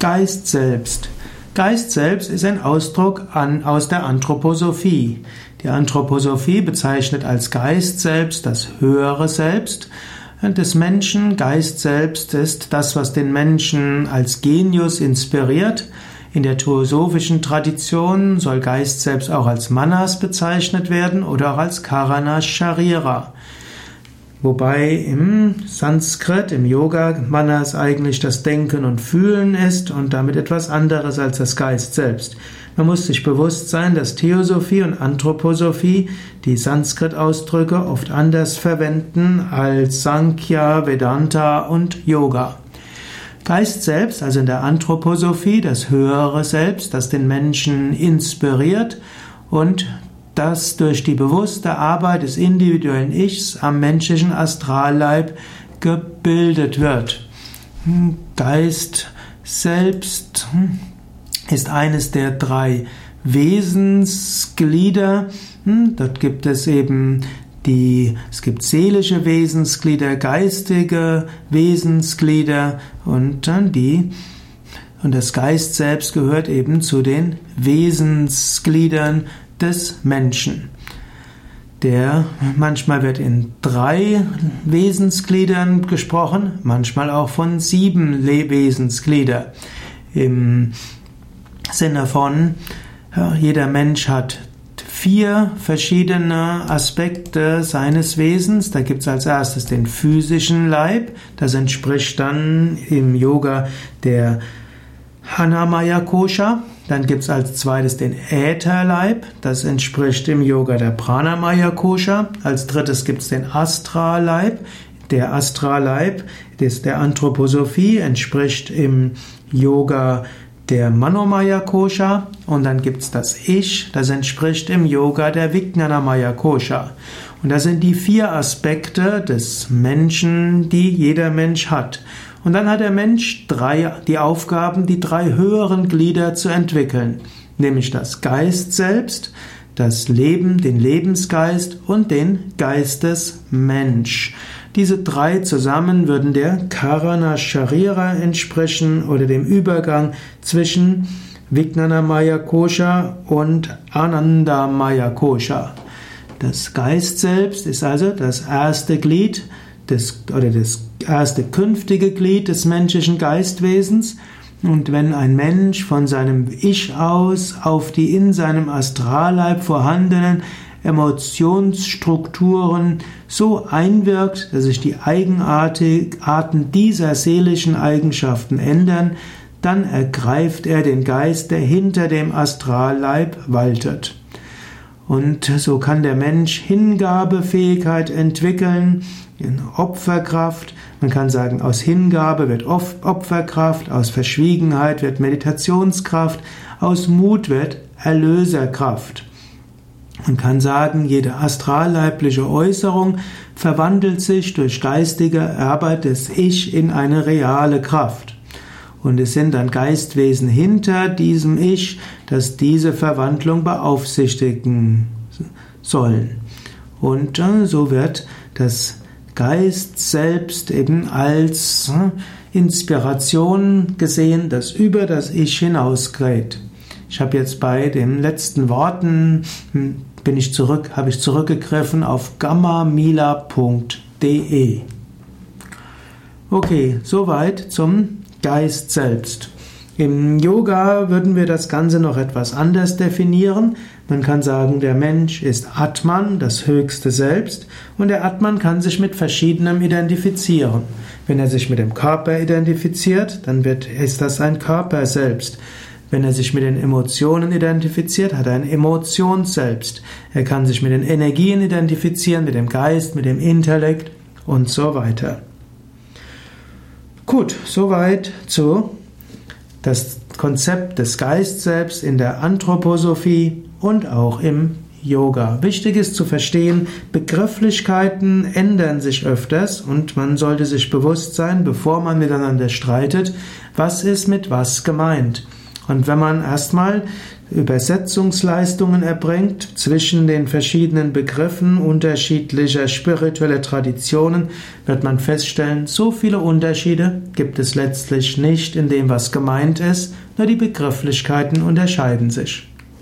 Geist selbst. Geist selbst ist ein Ausdruck an, aus der Anthroposophie. Die Anthroposophie bezeichnet als Geist selbst das höhere Selbst des Menschen. Geist selbst ist das, was den Menschen als Genius inspiriert. In der theosophischen Tradition soll Geist selbst auch als Manas bezeichnet werden oder auch als Karana Sharira. Wobei im Sanskrit, im Yoga, Manas eigentlich das Denken und Fühlen ist und damit etwas anderes als das Geist selbst. Man muss sich bewusst sein, dass Theosophie und Anthroposophie die Sanskrit-Ausdrücke oft anders verwenden als Sankhya, Vedanta und Yoga. Geist selbst, also in der Anthroposophie, das höhere Selbst, das den Menschen inspiriert und das durch die bewusste Arbeit des individuellen Ichs am menschlichen Astralleib gebildet wird. Hm, Geist selbst hm, ist eines der drei Wesensglieder. Hm, dort gibt es eben die, es gibt seelische Wesensglieder, geistige Wesensglieder und dann die und das Geist selbst gehört eben zu den Wesensgliedern des Menschen. Der manchmal wird in drei Wesensgliedern gesprochen, manchmal auch von sieben Wesensglieder. Im Sinne von, ja, jeder Mensch hat vier verschiedene Aspekte seines Wesens. Da gibt es als erstes den physischen Leib. Das entspricht dann im Yoga der Hanamaya Kosha. Dann gibt es als zweites den Ätherleib, das entspricht im Yoga der Pranamaya Kosha. Als drittes gibt es den Astralleib. Der Astralleib ist der Anthroposophie, entspricht im Yoga der Manomaya Kosha. Und dann gibt es das Ich, das entspricht im Yoga der Vijnanamaya Kosha. Und das sind die vier Aspekte des Menschen, die jeder Mensch hat. Und dann hat der Mensch drei, die Aufgaben, die drei höheren Glieder zu entwickeln, nämlich das Geist selbst, das Leben, den Lebensgeist und den Geistesmensch. Diese drei zusammen würden der Karana Sharira entsprechen oder dem Übergang zwischen Vijnanamaya Kosha und Anandamaya Kosha. Das Geist selbst ist also das erste Glied des, oder das erste künftige Glied des menschlichen Geistwesens. Und wenn ein Mensch von seinem Ich aus auf die in seinem Astralleib vorhandenen Emotionsstrukturen so einwirkt, dass sich die Eigenarten dieser seelischen Eigenschaften ändern, dann ergreift er den Geist, der hinter dem Astralleib waltet. Und so kann der Mensch Hingabefähigkeit entwickeln, Opferkraft. Man kann sagen, aus Hingabe wird Opferkraft, aus Verschwiegenheit wird Meditationskraft, aus Mut wird Erlöserkraft. Man kann sagen, jede astralleibliche Äußerung verwandelt sich durch geistige Arbeit des Ich in eine reale Kraft. Und es sind dann Geistwesen hinter diesem Ich, das diese Verwandlung beaufsichtigen sollen. Und äh, so wird das Geist selbst eben als äh, Inspiration gesehen, das über das Ich hinausgeht. Ich habe jetzt bei den letzten Worten hm, bin ich zurück, habe ich zurückgegriffen auf gammamila.de. Okay, soweit zum Geist selbst. Im Yoga würden wir das Ganze noch etwas anders definieren. Man kann sagen, der Mensch ist Atman, das höchste Selbst, und der Atman kann sich mit verschiedenem identifizieren. Wenn er sich mit dem Körper identifiziert, dann wird, ist das ein Körper selbst. Wenn er sich mit den Emotionen identifiziert, hat er ein Emotionsselbst. Er kann sich mit den Energien identifizieren, mit dem Geist, mit dem Intellekt und so weiter. Gut, soweit zu das Konzept des Geist selbst in der Anthroposophie und auch im Yoga. Wichtig ist zu verstehen, Begrifflichkeiten ändern sich öfters und man sollte sich bewusst sein, bevor man miteinander streitet, was ist mit was gemeint. Und wenn man erstmal Übersetzungsleistungen erbringt zwischen den verschiedenen Begriffen unterschiedlicher spiritueller Traditionen, wird man feststellen, so viele Unterschiede gibt es letztlich nicht in dem, was gemeint ist, nur die Begrifflichkeiten unterscheiden sich.